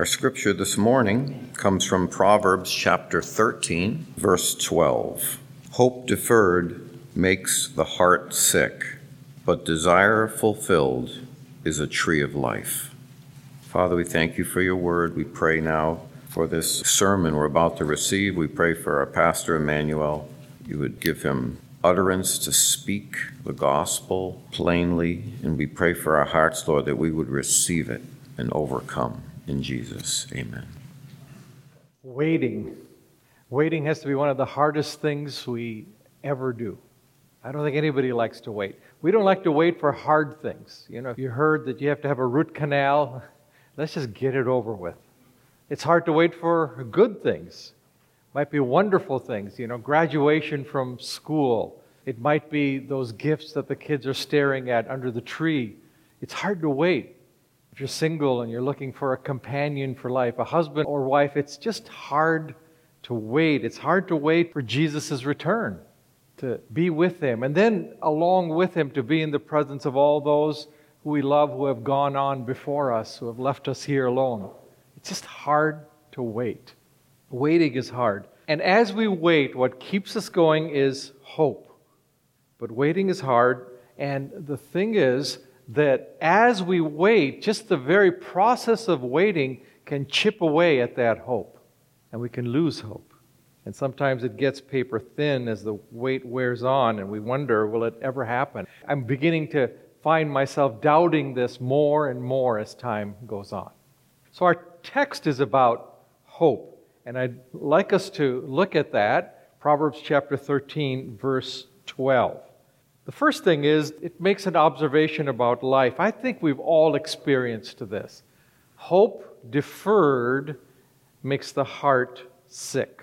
Our scripture this morning comes from Proverbs chapter 13, verse 12. Hope deferred makes the heart sick, but desire fulfilled is a tree of life. Father, we thank you for your word. We pray now for this sermon we're about to receive. We pray for our pastor, Emmanuel. You would give him utterance to speak the gospel plainly, and we pray for our hearts, Lord, that we would receive it and overcome. In Jesus, amen. Waiting. Waiting has to be one of the hardest things we ever do. I don't think anybody likes to wait. We don't like to wait for hard things. You know, if you heard that you have to have a root canal, let's just get it over with. It's hard to wait for good things. Might be wonderful things, you know, graduation from school. It might be those gifts that the kids are staring at under the tree. It's hard to wait. You're single and you're looking for a companion for life, a husband or wife, it's just hard to wait. It's hard to wait for Jesus' return, to be with him, and then along with him to be in the presence of all those who we love who have gone on before us, who have left us here alone. It's just hard to wait. Waiting is hard. And as we wait, what keeps us going is hope. But waiting is hard. And the thing is, that as we wait, just the very process of waiting can chip away at that hope, and we can lose hope. And sometimes it gets paper thin as the wait wears on, and we wonder, will it ever happen? I'm beginning to find myself doubting this more and more as time goes on. So, our text is about hope, and I'd like us to look at that. Proverbs chapter 13, verse 12. The first thing is it makes an observation about life. I think we've all experienced this. Hope deferred makes the heart sick.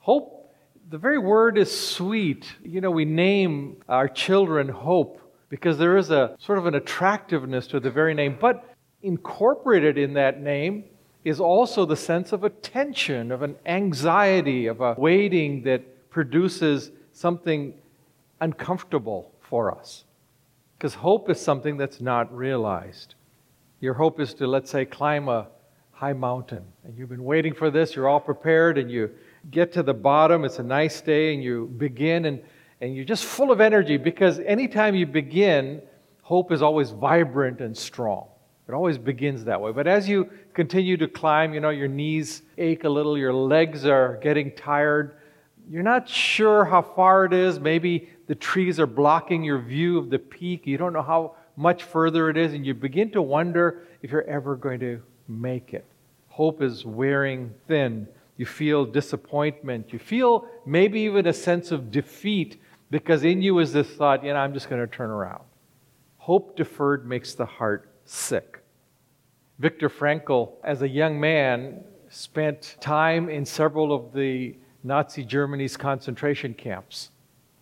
Hope, the very word is sweet. You know, we name our children hope because there is a sort of an attractiveness to the very name, but incorporated in that name is also the sense of a tension, of an anxiety, of a waiting that produces something uncomfortable for us. Because hope is something that's not realized. Your hope is to, let's say, climb a high mountain. And you've been waiting for this, you're all prepared, and you get to the bottom. It's a nice day, and you begin, and, and you're just full of energy because anytime you begin, hope is always vibrant and strong. It always begins that way. But as you continue to climb, you know, your knees ache a little, your legs are getting tired. You're not sure how far it is. Maybe the trees are blocking your view of the peak. You don't know how much further it is, and you begin to wonder if you're ever going to make it. Hope is wearing thin. You feel disappointment. You feel maybe even a sense of defeat because in you is this thought, you know, I'm just going to turn around. Hope deferred makes the heart sick. Viktor Frankl, as a young man, spent time in several of the Nazi Germany's concentration camps.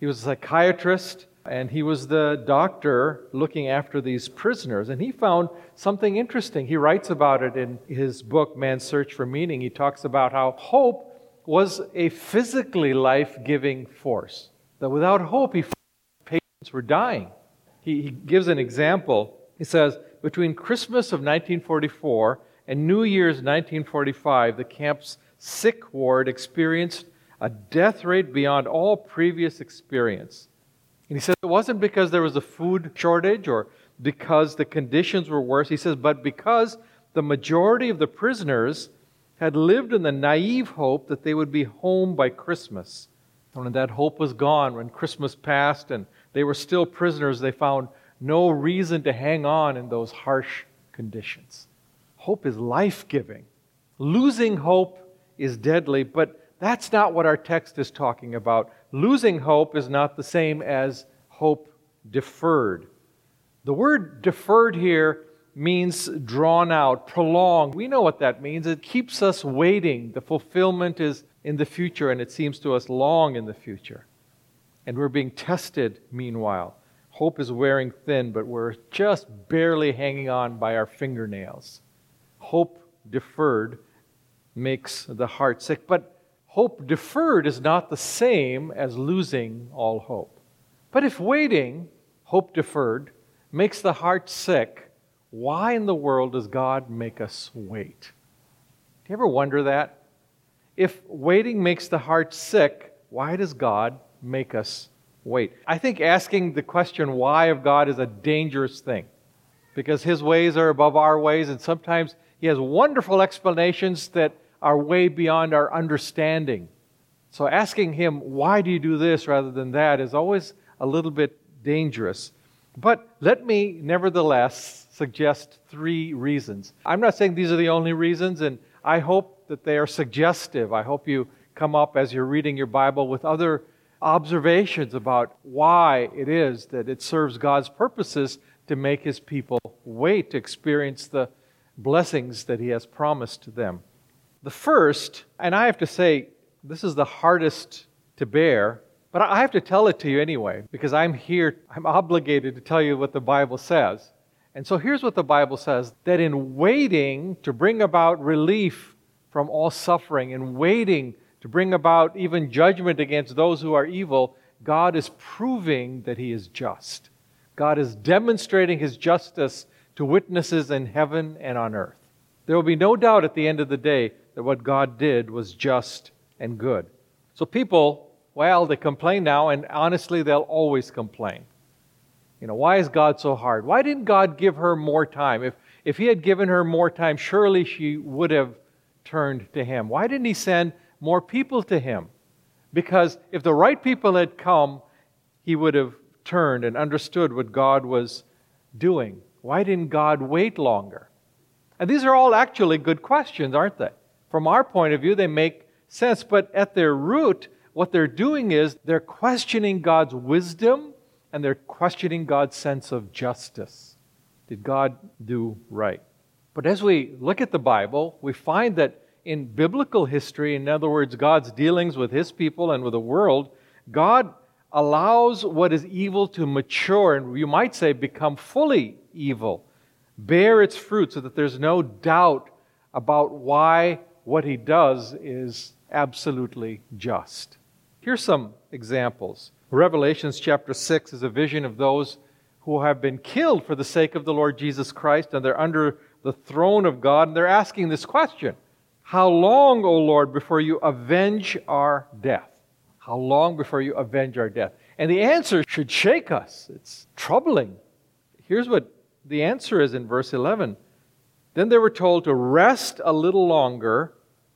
He was a psychiatrist and he was the doctor looking after these prisoners. And he found something interesting. He writes about it in his book, Man's Search for Meaning. He talks about how hope was a physically life giving force. That without hope, he patients were dying. He, he gives an example. He says, between Christmas of 1944 and New Year's 1945, the camp's sick ward experienced a death rate beyond all previous experience. And he says it wasn't because there was a food shortage or because the conditions were worse. He says, but because the majority of the prisoners had lived in the naive hope that they would be home by Christmas. And when that hope was gone, when Christmas passed and they were still prisoners, they found no reason to hang on in those harsh conditions. Hope is life giving. Losing hope is deadly, but that's not what our text is talking about. Losing hope is not the same as hope deferred. The word deferred here means drawn out, prolonged. We know what that means. It keeps us waiting. The fulfillment is in the future, and it seems to us long in the future. And we're being tested meanwhile. Hope is wearing thin, but we're just barely hanging on by our fingernails. Hope deferred makes the heart sick. But Hope deferred is not the same as losing all hope. But if waiting, hope deferred, makes the heart sick, why in the world does God make us wait? Do you ever wonder that? If waiting makes the heart sick, why does God make us wait? I think asking the question why of God is a dangerous thing because His ways are above our ways, and sometimes He has wonderful explanations that are way beyond our understanding. So asking Him, why do you do this rather than that, is always a little bit dangerous. But let me nevertheless suggest three reasons. I'm not saying these are the only reasons, and I hope that they are suggestive. I hope you come up as you're reading your Bible with other observations about why it is that it serves God's purposes to make his people wait to experience the blessings that he has promised to them. The first, and I have to say, this is the hardest to bear, but I have to tell it to you anyway, because I'm here, I'm obligated to tell you what the Bible says. And so here's what the Bible says that in waiting to bring about relief from all suffering, in waiting to bring about even judgment against those who are evil, God is proving that He is just. God is demonstrating His justice to witnesses in heaven and on earth. There will be no doubt at the end of the day that what God did was just and good. So people, well, they complain now, and honestly, they'll always complain. You know, why is God so hard? Why didn't God give her more time? If, if He had given her more time, surely she would have turned to Him. Why didn't He send more people to Him? Because if the right people had come, He would have turned and understood what God was doing. Why didn't God wait longer? And these are all actually good questions, aren't they? From our point of view, they make sense, but at their root, what they're doing is they're questioning God's wisdom and they're questioning God's sense of justice. Did God do right? But as we look at the Bible, we find that in biblical history, in other words, God's dealings with his people and with the world, God allows what is evil to mature and you might say become fully evil, bear its fruit so that there's no doubt about why what he does is absolutely just. Here's some examples. Revelations chapter 6 is a vision of those who have been killed for the sake of the Lord Jesus Christ, and they're under the throne of God, and they're asking this question How long, O Lord, before you avenge our death? How long before you avenge our death? And the answer should shake us. It's troubling. Here's what the answer is in verse 11. Then they were told to rest a little longer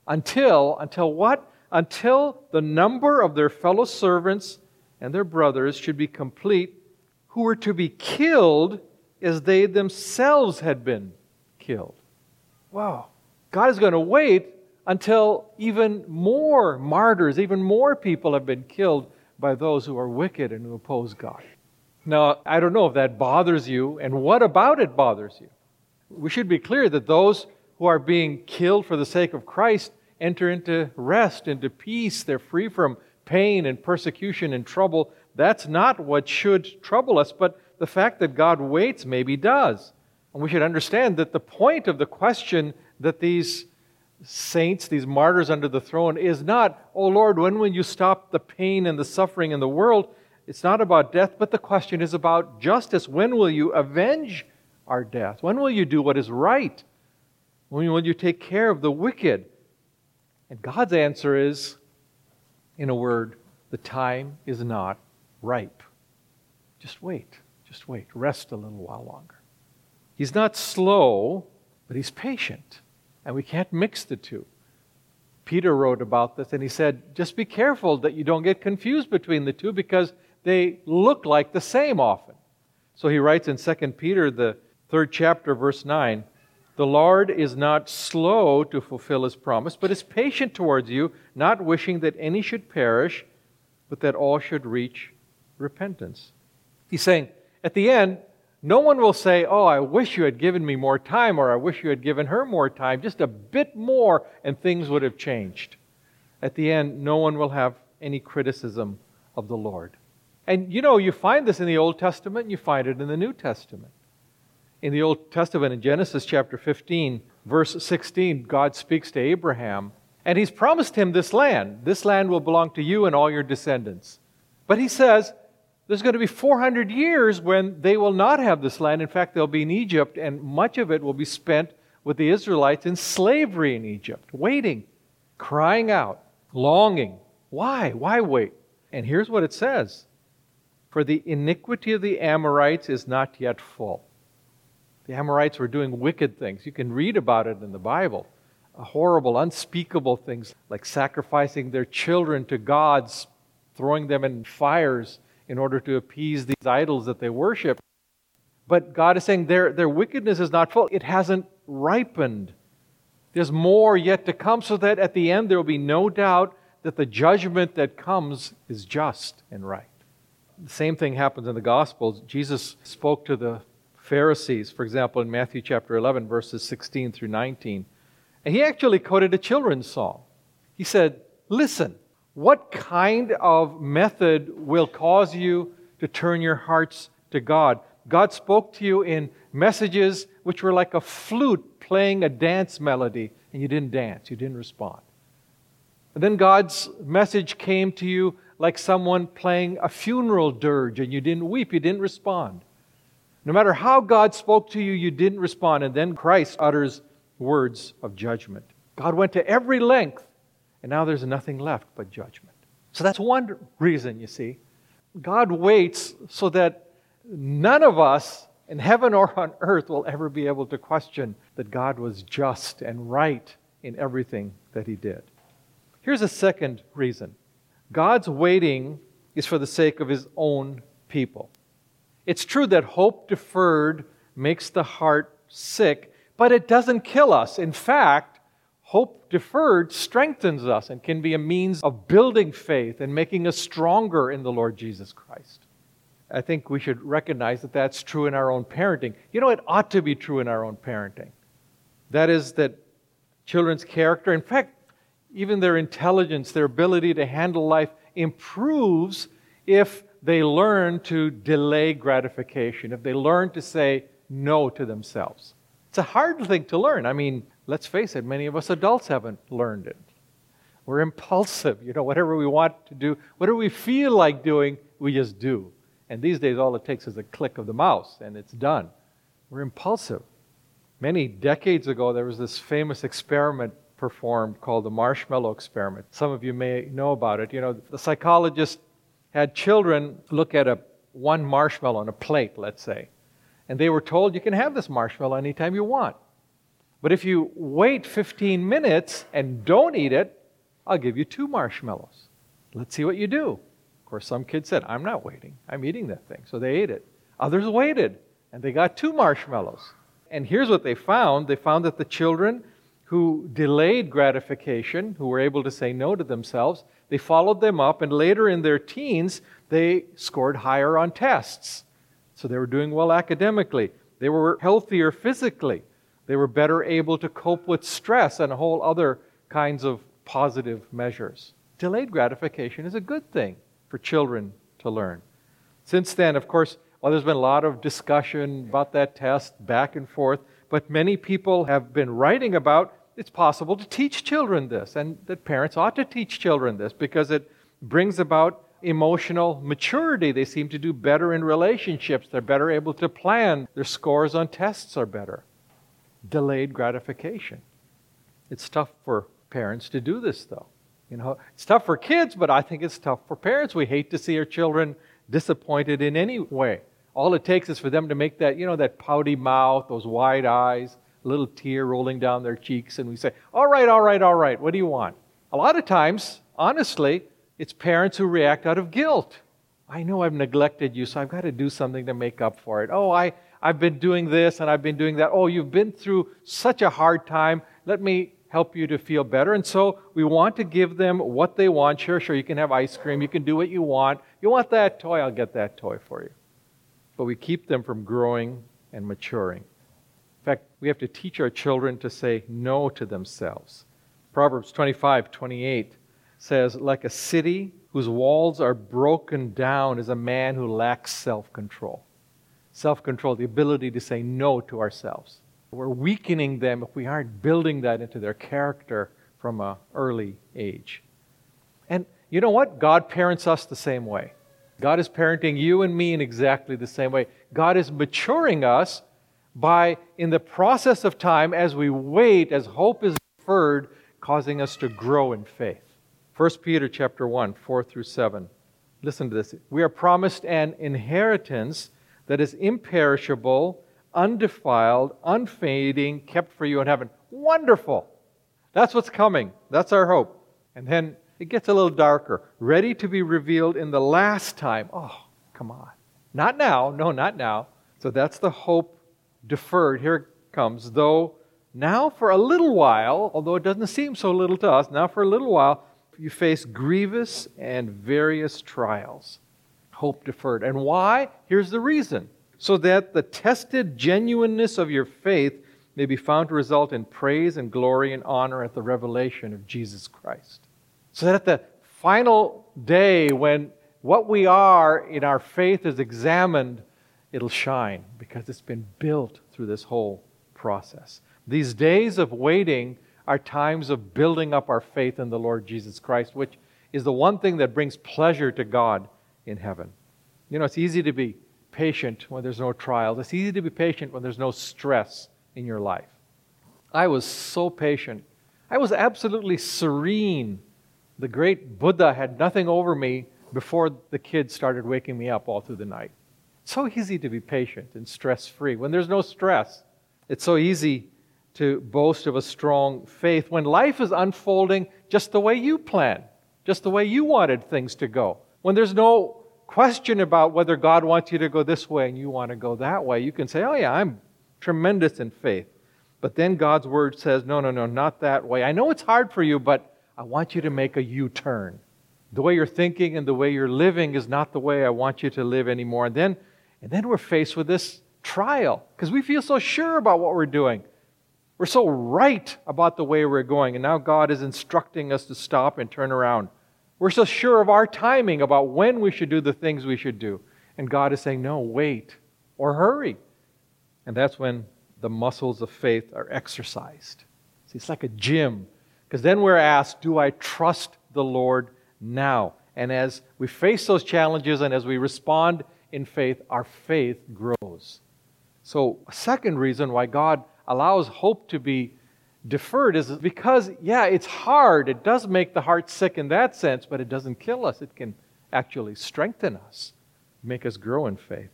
until, until what? Until the number of their fellow servants and their brothers should be complete, who were to be killed as they themselves had been killed. Wow. God is going to wait until even more martyrs, even more people have been killed by those who are wicked and who oppose God. Now, I don't know if that bothers you, and what about it bothers you? We should be clear that those who are being killed for the sake of Christ enter into rest, into peace. They're free from pain and persecution and trouble. That's not what should trouble us, but the fact that God waits maybe does. And we should understand that the point of the question that these saints, these martyrs under the throne, is not, oh Lord, when will you stop the pain and the suffering in the world? It's not about death, but the question is about justice. When will you avenge our death? When will you do what is right? When will you take care of the wicked? And God's answer is, in a word, the time is not ripe. Just wait. Just wait. Rest a little while longer. He's not slow, but he's patient. And we can't mix the two. Peter wrote about this and he said, just be careful that you don't get confused between the two because they look like the same often. So he writes in 2 Peter, the third chapter, verse 9 the Lord is not slow to fulfill his promise, but is patient towards you, not wishing that any should perish, but that all should reach repentance. He's saying, at the end, no one will say, Oh, I wish you had given me more time, or I wish you had given her more time, just a bit more, and things would have changed. At the end, no one will have any criticism of the Lord. And you know, you find this in the Old Testament, you find it in the New Testament in the Old Testament, in Genesis chapter 15, verse 16, God speaks to Abraham, and he's promised him this land. This land will belong to you and all your descendants. But he says, there's going to be 400 years when they will not have this land. In fact, they'll be in Egypt, and much of it will be spent with the Israelites in slavery in Egypt, waiting, crying out, longing. Why? Why wait? And here's what it says For the iniquity of the Amorites is not yet full. The Amorites were doing wicked things. You can read about it in the Bible. Horrible, unspeakable things like sacrificing their children to gods, throwing them in fires in order to appease these idols that they worship. But God is saying their, their wickedness is not full, it hasn't ripened. There's more yet to come, so that at the end there will be no doubt that the judgment that comes is just and right. The same thing happens in the Gospels. Jesus spoke to the Pharisees, for example, in Matthew chapter 11, verses 16 through 19. And he actually quoted a children's song. He said, Listen, what kind of method will cause you to turn your hearts to God? God spoke to you in messages which were like a flute playing a dance melody, and you didn't dance, you didn't respond. And then God's message came to you like someone playing a funeral dirge, and you didn't weep, you didn't respond. No matter how God spoke to you, you didn't respond. And then Christ utters words of judgment. God went to every length and now there's nothing left but judgment. So that's one reason, you see. God waits so that none of us in heaven or on earth will ever be able to question that God was just and right in everything that he did. Here's a second reason God's waiting is for the sake of his own people. It's true that hope deferred makes the heart sick, but it doesn't kill us. In fact, Hope deferred strengthens us and can be a means of building faith and making us stronger in the Lord Jesus Christ. I think we should recognize that that's true in our own parenting. You know, it ought to be true in our own parenting. That is, that children's character, in fact, even their intelligence, their ability to handle life improves if they learn to delay gratification, if they learn to say no to themselves. It's a hard thing to learn. I mean, let's face it, many of us adults haven't learned it. We're impulsive. You know, whatever we want to do, whatever we feel like doing, we just do. And these days, all it takes is a click of the mouse and it's done. We're impulsive. Many decades ago, there was this famous experiment performed called the marshmallow experiment. Some of you may know about it. You know, the psychologist had children look at a one marshmallow on a plate, let's say, and they were told you can have this marshmallow anytime you want. But if you wait 15 minutes and don't eat it, I'll give you two marshmallows. Let's see what you do. Of course, some kids said, I'm not waiting. I'm eating that thing. So they ate it. Others waited, and they got two marshmallows. And here's what they found they found that the children who delayed gratification, who were able to say no to themselves, they followed them up, and later in their teens, they scored higher on tests. So they were doing well academically. They were healthier physically. They were better able to cope with stress and a whole other kinds of positive measures. Delayed gratification is a good thing for children to learn. Since then, of course, well, there's been a lot of discussion about that test back and forth, but many people have been writing about it's possible to teach children this, and that parents ought to teach children this because it brings about emotional maturity. They seem to do better in relationships, they're better able to plan, their scores on tests are better delayed gratification. It's tough for parents to do this, though. You know, it's tough for kids, but I think it's tough for parents. We hate to see our children disappointed in any way. All it takes is for them to make that, you know, that pouty mouth, those wide eyes, a little tear rolling down their cheeks, and we say, All right, all right, all right, what do you want? A lot of times, honestly, it's parents who react out of guilt. I know I've neglected you, so I've got to do something to make up for it. Oh, I, I've been doing this and I've been doing that. Oh, you've been through such a hard time. Let me help you to feel better. And so we want to give them what they want. Sure, sure, you can have ice cream. You can do what you want. You want that toy? I'll get that toy for you. But we keep them from growing and maturing. In fact, we have to teach our children to say no to themselves. Proverbs 25, 28 says, Like a city whose walls are broken down is a man who lacks self control self control, the ability to say no to ourselves. We're weakening them if we aren't building that into their character from an early age. And you know what? God parents us the same way. God is parenting you and me in exactly the same way. God is maturing us by, in the process of time, as we wait, as hope is deferred, causing us to grow in faith. 1 Peter chapter 1, 4 through 7. Listen to this. We are promised an inheritance that is imperishable, undefiled, unfading, kept for you in heaven. Wonderful. That's what's coming. That's our hope. And then it gets a little darker. Ready to be revealed in the last time. Oh, come on. Not now. No, not now. So that's the hope deferred. Here it comes. Though now for a little while, although it doesn't seem so little to us, now for a little while, you face grievous and various trials. Hope deferred. And why? Here's the reason. So that the tested genuineness of your faith may be found to result in praise and glory and honor at the revelation of Jesus Christ. So that at the final day, when what we are in our faith is examined, it'll shine because it's been built through this whole process. These days of waiting are times of building up our faith in the Lord Jesus Christ, which is the one thing that brings pleasure to God in heaven. You know, it's easy to be patient when there's no trials, it's easy to be patient when there's no stress in your life. I was so patient. I was absolutely serene. The great Buddha had nothing over me before the kids started waking me up all through the night. It's so easy to be patient and stress free. When there's no stress, it's so easy to boast of a strong faith when life is unfolding just the way you planned, just the way you wanted things to go. When there's no question about whether God wants you to go this way and you want to go that way, you can say, Oh, yeah, I'm tremendous in faith. But then God's word says, No, no, no, not that way. I know it's hard for you, but I want you to make a U turn. The way you're thinking and the way you're living is not the way I want you to live anymore. And then, and then we're faced with this trial because we feel so sure about what we're doing. We're so right about the way we're going, and now God is instructing us to stop and turn around. We're so sure of our timing about when we should do the things we should do. And God is saying, no, wait or hurry. And that's when the muscles of faith are exercised. See, it's like a gym. Because then we're asked, do I trust the Lord now? And as we face those challenges and as we respond in faith, our faith grows. So, a second reason why God allows hope to be deferred is because, yeah, it's hard. It does make the heart sick in that sense, but it doesn't kill us. It can actually strengthen us, make us grow in faith.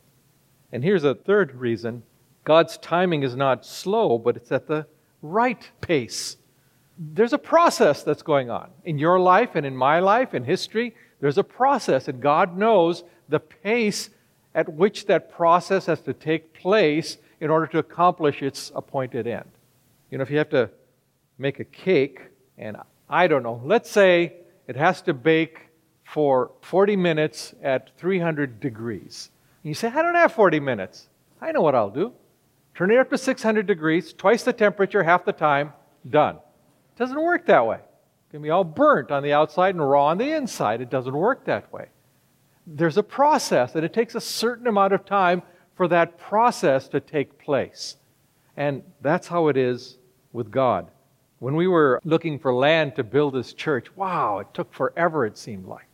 And here's a third reason God's timing is not slow, but it's at the right pace. There's a process that's going on in your life and in my life, in history. There's a process, and God knows the pace at which that process has to take place in order to accomplish its appointed end. You know, if you have to make a cake, and I don't know, let's say it has to bake for 40 minutes at 300 degrees. And you say, I don't have 40 minutes. I know what I'll do. Turn it up to 600 degrees, twice the temperature, half the time, done. It doesn't work that way. It can be all burnt on the outside and raw on the inside. It doesn't work that way. There's a process, and it takes a certain amount of time for that process to take place. And that's how it is with God. When we were looking for land to build this church, wow, it took forever, it seemed like.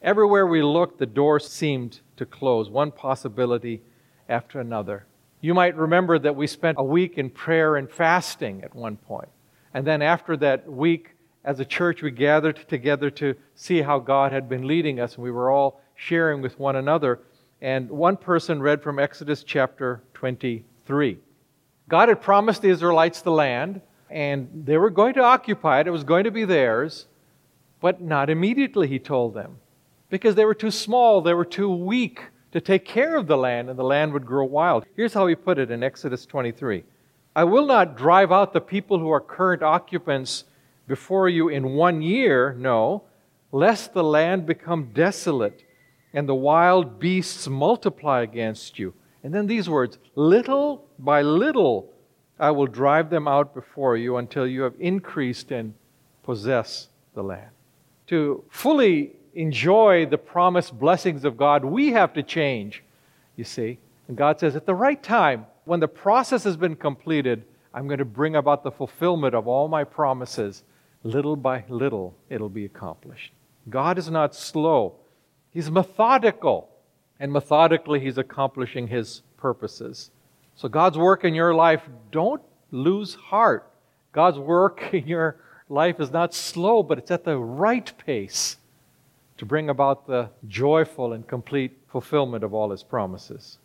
Everywhere we looked, the doors seemed to close, one possibility after another. You might remember that we spent a week in prayer and fasting at one point. And then after that week, as a church, we gathered together to see how God had been leading us, and we were all sharing with one another. And one person read from Exodus chapter 23. God had promised the Israelites the land, and they were going to occupy it. It was going to be theirs, but not immediately, he told them, because they were too small, they were too weak to take care of the land, and the land would grow wild. Here's how he put it in Exodus 23 I will not drive out the people who are current occupants before you in one year, no, lest the land become desolate and the wild beasts multiply against you. And then these words little by little I will drive them out before you until you have increased and possess the land. To fully enjoy the promised blessings of God, we have to change, you see. And God says, at the right time, when the process has been completed, I'm going to bring about the fulfillment of all my promises. Little by little, it'll be accomplished. God is not slow He's methodical, and methodically, he's accomplishing his purposes. So, God's work in your life, don't lose heart. God's work in your life is not slow, but it's at the right pace to bring about the joyful and complete fulfillment of all his promises.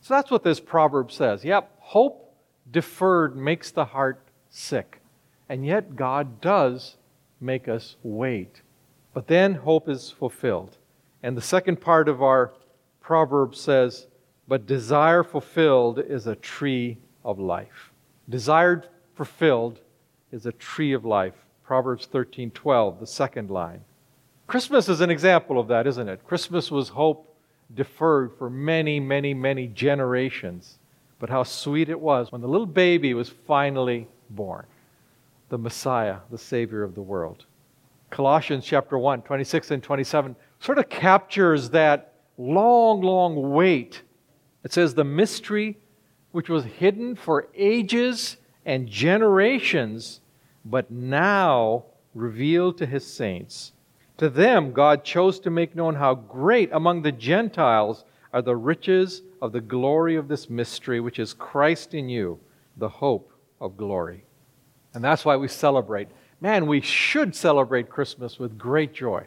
So that's what this proverb says. Yep, hope deferred makes the heart sick. And yet God does make us wait. But then hope is fulfilled. And the second part of our proverb says, But desire fulfilled is a tree of life. Desired fulfilled is a tree of life. Proverbs 13 12, the second line. Christmas is an example of that, isn't it? Christmas was hope deferred for many, many, many generations. But how sweet it was when the little baby was finally born the Messiah, the Savior of the world. Colossians chapter 1, 26 and 27 sort of captures that long, long wait. It says, The mystery which was hidden for ages and generations, but now revealed to his saints. To them, God chose to make known how great among the Gentiles are the riches of the glory of this mystery, which is Christ in you, the hope of glory. And that's why we celebrate. Man, we should celebrate Christmas with great joy.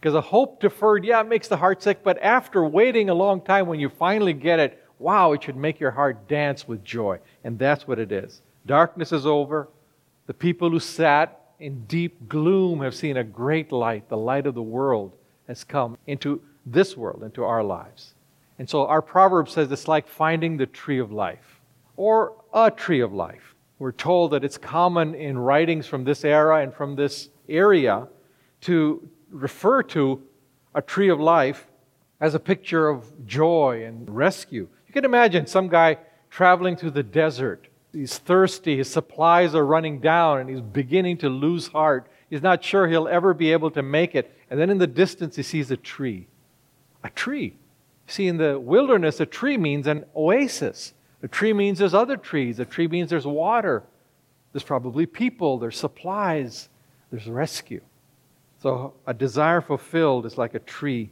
Because a hope deferred, yeah, it makes the heart sick, but after waiting a long time, when you finally get it, wow, it should make your heart dance with joy. And that's what it is. Darkness is over. The people who sat in deep gloom have seen a great light. The light of the world has come into this world, into our lives. And so our proverb says it's like finding the tree of life or a tree of life. We're told that it's common in writings from this era and from this area to refer to a tree of life as a picture of joy and rescue. You can imagine some guy traveling through the desert He's thirsty, his supplies are running down, and he's beginning to lose heart. He's not sure he'll ever be able to make it. And then in the distance, he sees a tree. A tree. See, in the wilderness, a tree means an oasis. A tree means there's other trees. A tree means there's water. There's probably people, there's supplies, there's rescue. So a desire fulfilled is like a tree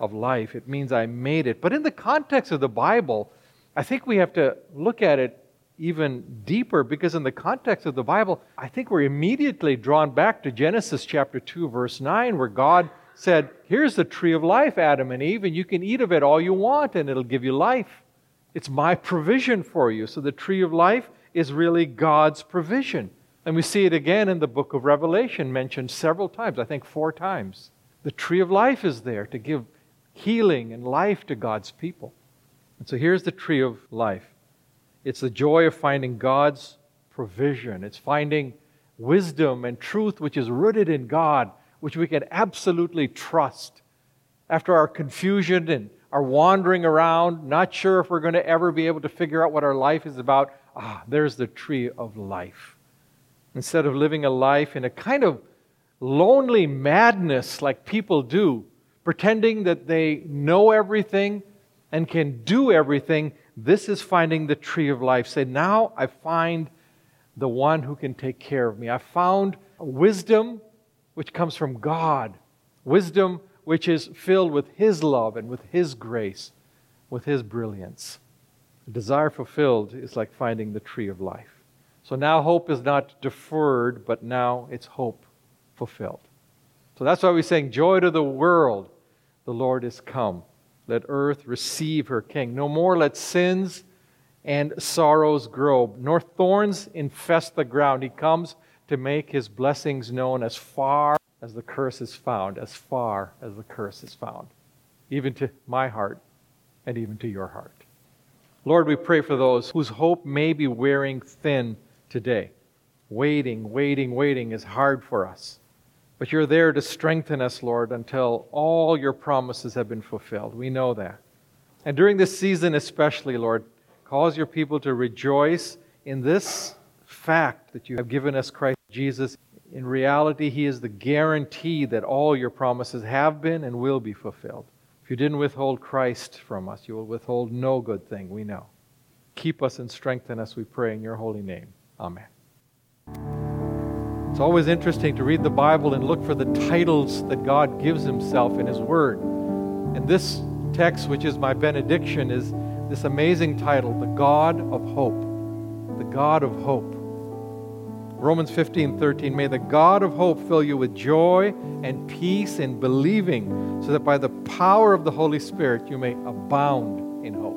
of life. It means I made it. But in the context of the Bible, I think we have to look at it even deeper because in the context of the Bible, I think we're immediately drawn back to Genesis chapter 2 verse 9 where God said, "Here's the tree of life, Adam and Eve, and you can eat of it all you want and it'll give you life. It's my provision for you." So the tree of life is really God's provision. And we see it again in the book of Revelation mentioned several times, I think 4 times. The tree of life is there to give healing and life to God's people. And so here's the tree of life. It's the joy of finding God's provision. It's finding wisdom and truth which is rooted in God, which we can absolutely trust. After our confusion and our wandering around, not sure if we're going to ever be able to figure out what our life is about, ah, there's the tree of life. Instead of living a life in a kind of lonely madness like people do, pretending that they know everything and can do everything, this is finding the tree of life. Say, now I find the one who can take care of me. I found wisdom which comes from God, wisdom which is filled with His love and with His grace, with His brilliance. A desire fulfilled is like finding the tree of life. So now hope is not deferred, but now it's hope fulfilled. So that's why we're saying, Joy to the world, the Lord is come. Let earth receive her king. No more let sins and sorrows grow, nor thorns infest the ground. He comes to make his blessings known as far as the curse is found, as far as the curse is found, even to my heart and even to your heart. Lord, we pray for those whose hope may be wearing thin today. Waiting, waiting, waiting is hard for us. But you're there to strengthen us, Lord, until all your promises have been fulfilled. We know that. And during this season, especially, Lord, cause your people to rejoice in this fact that you have given us Christ Jesus. In reality, He is the guarantee that all your promises have been and will be fulfilled. If you didn't withhold Christ from us, you will withhold no good thing, we know. Keep us and strengthen us, we pray, in your holy name. Amen. It's always interesting to read the Bible and look for the titles that God gives Himself in His Word. And this text, which is my benediction, is this amazing title, the God of Hope. The God of Hope. Romans 15, 13. May the God of hope fill you with joy and peace in believing, so that by the power of the Holy Spirit you may abound in hope.